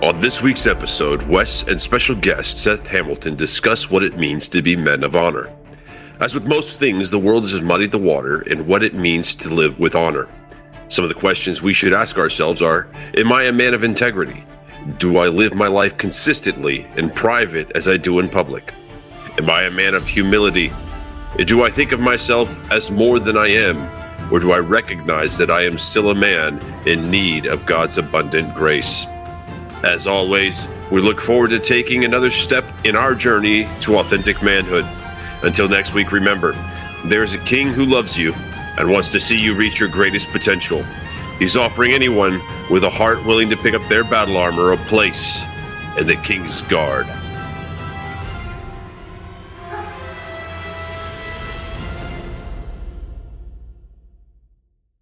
On this week's episode, Wes and special guest Seth Hamilton discuss what it means to be men of honor. As with most things, the world has muddied the water in what it means to live with honor. Some of the questions we should ask ourselves are Am I a man of integrity? Do I live my life consistently in private as I do in public? Am I a man of humility? Do I think of myself as more than I am? Or do I recognize that I am still a man in need of God's abundant grace? As always, we look forward to taking another step in our journey to authentic manhood. Until next week, remember there is a king who loves you and wants to see you reach your greatest potential. He's offering anyone with a heart willing to pick up their battle armor a place in the King's Guard.